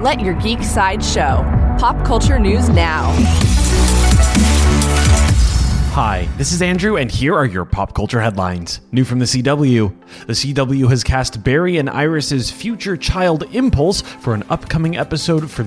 Let your geek side show. Pop culture news now. Hi, this is Andrew, and here are your pop culture headlines. New from the CW. The CW has cast Barry and Iris's future child Impulse for an upcoming episode for